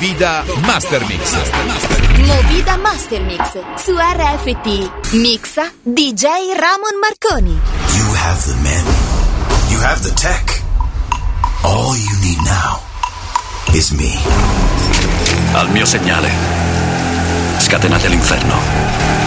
Movida Master Mix. Movida Master Mix su RFT. Mixa DJ Ramon Marconi. You have the men. You have the tech. All you need now is me. Al mio segnale. Scatenate l'inferno.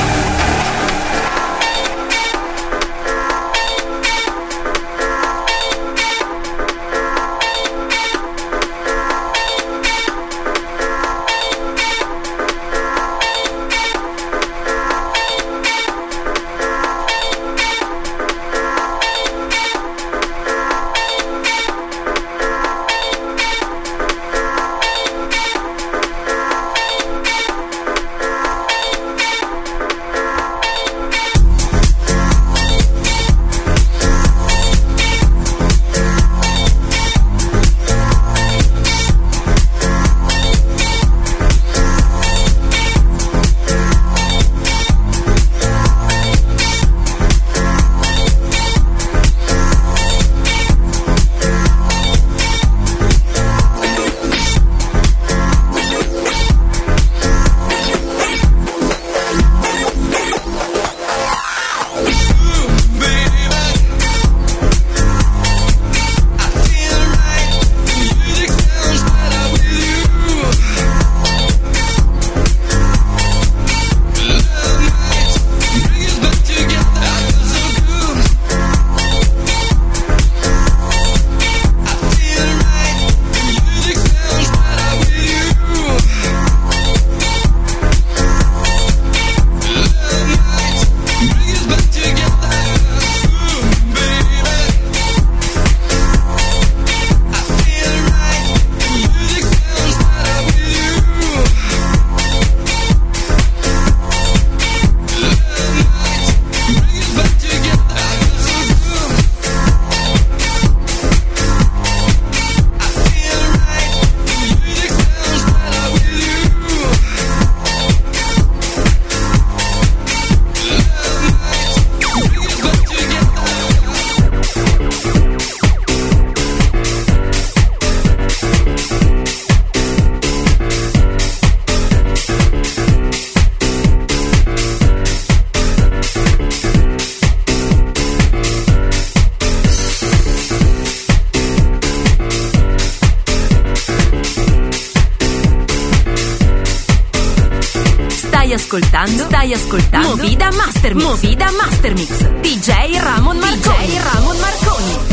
Ascoltando, stai ascoltando Movida Master Mix. Movida Master Mix. DJ Ramon Marconi. DJ Ramon Marconi.